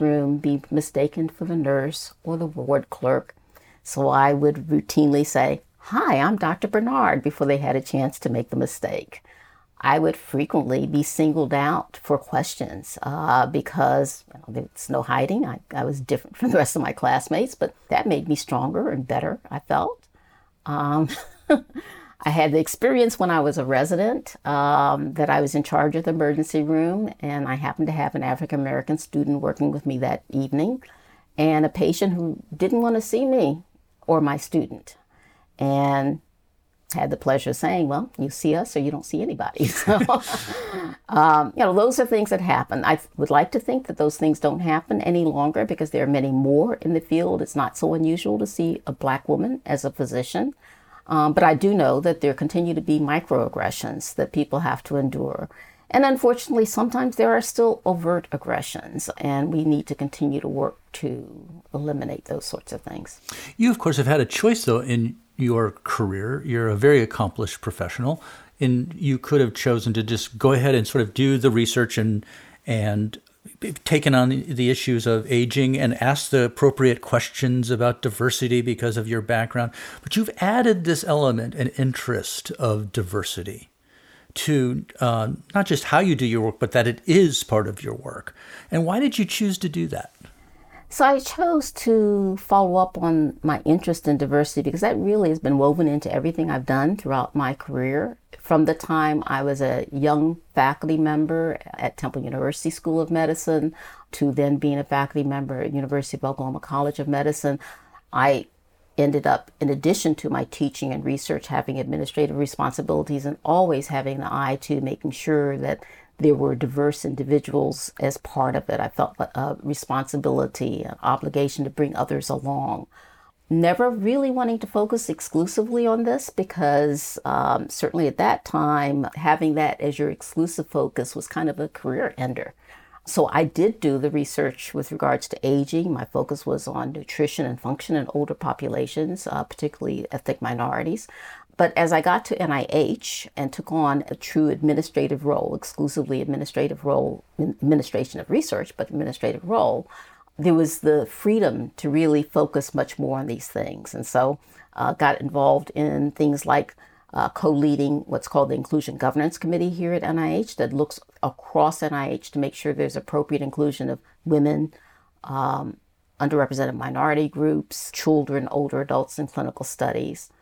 room be mistaken for the nurse or the ward clerk. So I would routinely say, Hi, I'm Dr. Bernard, before they had a chance to make the mistake. I would frequently be singled out for questions uh, because you know, there's no hiding. I, I, was different from the rest of my classmates, but that made me stronger and better, I felt. Um, I had the experience when I was a resident um, that I was in charge of the emergency room, and I happened to have an African American student working with me that evening, and a patient who didn't want to see me or my student. And had the pleasure of saying, well, you see us or you don't see anybody. So, um, you know, those are things that happen. I would like to think that those things don't happen any longer because there are many more in the field. It's not so unusual to see a black woman as a physician. Um, but I do know that there continue to be microaggressions that people have to endure. And unfortunately, sometimes there are still overt aggressions, and we need to continue to work to eliminate those sorts of things. You, of course, have had a choice, though, in your career. You're a very accomplished professional, and you could have chosen to just go ahead and sort of do the research and and taken on the issues of aging and asked the appropriate questions about diversity because of your background. But you've added this element and interest of diversity to uh, not just how you do your work, but that it is part of your work. And why did you choose to do that? So I chose to follow up on my interest in diversity because that really has been woven into everything I've done throughout my career. From the time I was a young faculty member at Temple University School of Medicine to then being a faculty member at University of Oklahoma College of Medicine, I ended up, in addition to my teaching and research, having administrative responsibilities and always having an eye to making sure that there were diverse individuals as part of it. I felt a responsibility, an obligation to bring others along. Never really wanting to focus exclusively on this because um, certainly at that time, having that as your exclusive focus was kind of a career ender. So I did do the research with regards to aging. My focus was on nutrition and function in older populations, uh, particularly ethnic minorities. But as I got to NIH and took on a true administrative role, exclusively administrative role, administration of research, but administrative role, there was the freedom to really focus much more on these things. And so uh, got involved in things like uh, co-leading what's called the Inclusion Governance Committee here at NIH that looks across NIH to make sure there's appropriate inclusion of women, um, underrepresented minority groups, children, older adults in clinical studies